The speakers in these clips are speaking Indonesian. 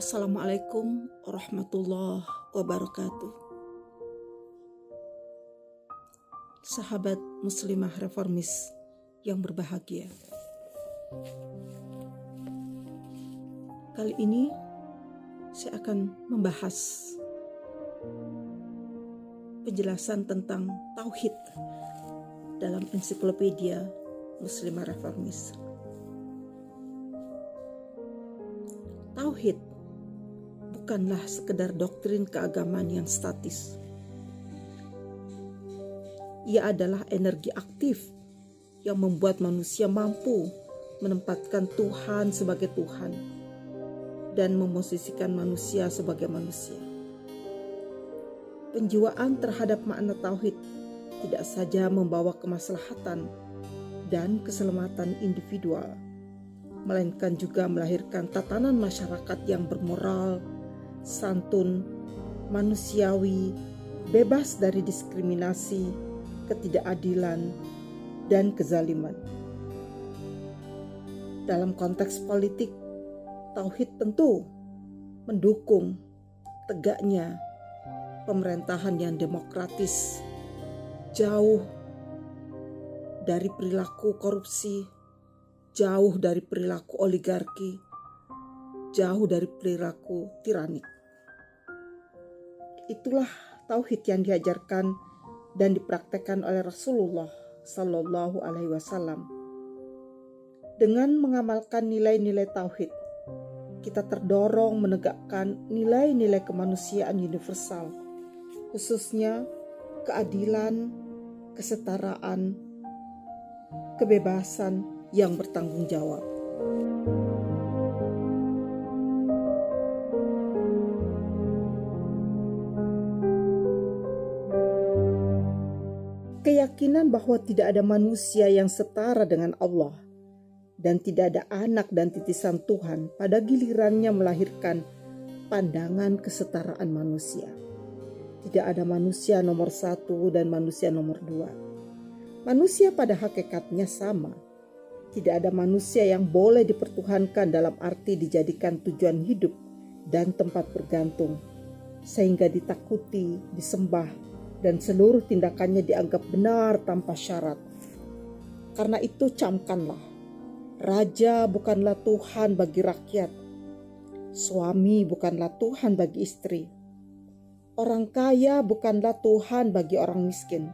Assalamualaikum warahmatullahi wabarakatuh. Sahabat muslimah reformis yang berbahagia. Kali ini saya akan membahas penjelasan tentang tauhid dalam ensiklopedia Muslimah Reformis. Tauhid bukanlah sekedar doktrin keagamaan yang statis. Ia adalah energi aktif yang membuat manusia mampu menempatkan Tuhan sebagai Tuhan dan memosisikan manusia sebagai manusia. Penjiwaan terhadap makna tauhid tidak saja membawa kemaslahatan dan keselamatan individual, melainkan juga melahirkan tatanan masyarakat yang bermoral, santun, manusiawi, bebas dari diskriminasi, ketidakadilan, dan kezaliman. Dalam konteks politik, tauhid tentu mendukung tegaknya pemerintahan yang demokratis, jauh dari perilaku korupsi, jauh dari perilaku oligarki, jauh dari perilaku tiranik. Itulah tauhid yang diajarkan dan dipraktekkan oleh Rasulullah Sallallahu Alaihi Wasallam. Dengan mengamalkan nilai-nilai tauhid, kita terdorong menegakkan nilai-nilai kemanusiaan universal, khususnya keadilan, kesetaraan, kebebasan yang bertanggung jawab. Keyakinan bahwa tidak ada manusia yang setara dengan Allah dan tidak ada anak dan titisan Tuhan pada gilirannya melahirkan pandangan kesetaraan manusia. Tidak ada manusia nomor satu dan manusia nomor dua. Manusia pada hakikatnya sama. Tidak ada manusia yang boleh dipertuhankan dalam arti dijadikan tujuan hidup dan tempat bergantung, sehingga ditakuti, disembah, dan seluruh tindakannya dianggap benar tanpa syarat. Karena itu camkanlah, raja bukanlah Tuhan bagi rakyat, suami bukanlah Tuhan bagi istri, orang kaya bukanlah Tuhan bagi orang miskin.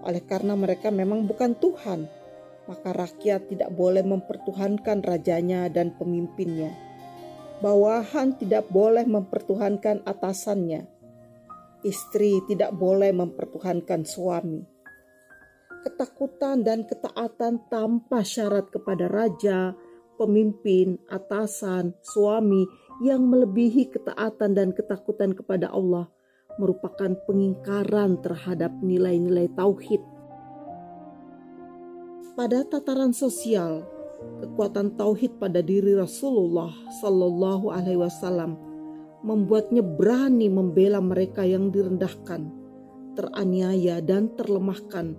Oleh karena mereka memang bukan Tuhan, maka rakyat tidak boleh mempertuhankan rajanya dan pemimpinnya. Bawahan tidak boleh mempertuhankan atasannya Istri tidak boleh mempertuhankan suami. Ketakutan dan ketaatan tanpa syarat kepada raja, pemimpin, atasan, suami yang melebihi ketaatan dan ketakutan kepada Allah merupakan pengingkaran terhadap nilai-nilai tauhid. Pada tataran sosial, kekuatan tauhid pada diri Rasulullah Shallallahu Alaihi Wasallam membuatnya berani membela mereka yang direndahkan, teraniaya, dan terlemahkan,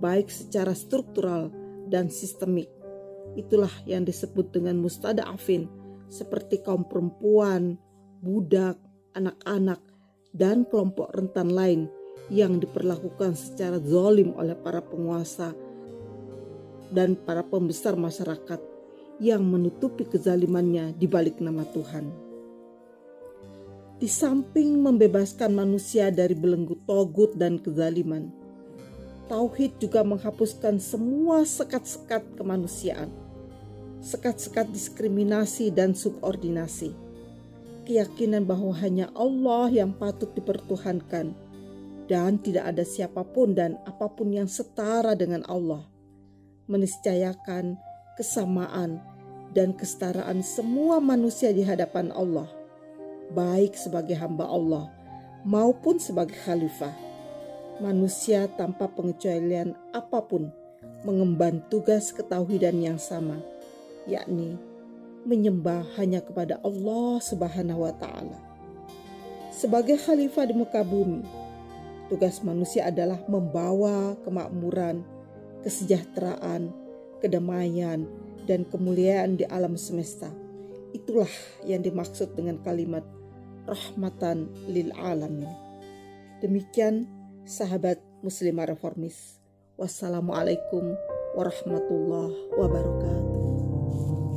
baik secara struktural dan sistemik. Itulah yang disebut dengan mustada'afin, seperti kaum perempuan, budak, anak-anak, dan kelompok rentan lain yang diperlakukan secara zolim oleh para penguasa dan para pembesar masyarakat yang menutupi kezalimannya di balik nama Tuhan di samping membebaskan manusia dari belenggu togut dan kezaliman. Tauhid juga menghapuskan semua sekat-sekat kemanusiaan, sekat-sekat diskriminasi dan subordinasi. Keyakinan bahwa hanya Allah yang patut dipertuhankan dan tidak ada siapa pun dan apa pun yang setara dengan Allah. Meniscayakan kesamaan dan kesetaraan semua manusia di hadapan Allah baik sebagai hamba Allah maupun sebagai khalifah. Manusia tanpa pengecualian apa pun mengemban tugas ketauhidan yang sama, yakni menyembah hanya kepada Allah Subhanahu wa taala. Sebagai khalifah di muka bumi, tugas manusia adalah membawa kemakmuran, kesejahteraan, kedamaian, dan kemuliaan di alam semesta Itulah yang dimaksud dengan kalimat rahmatan lil alamin. Demikian sahabat muslimah reformis. Wassalamualaikum warahmatullahi wabarakatuh.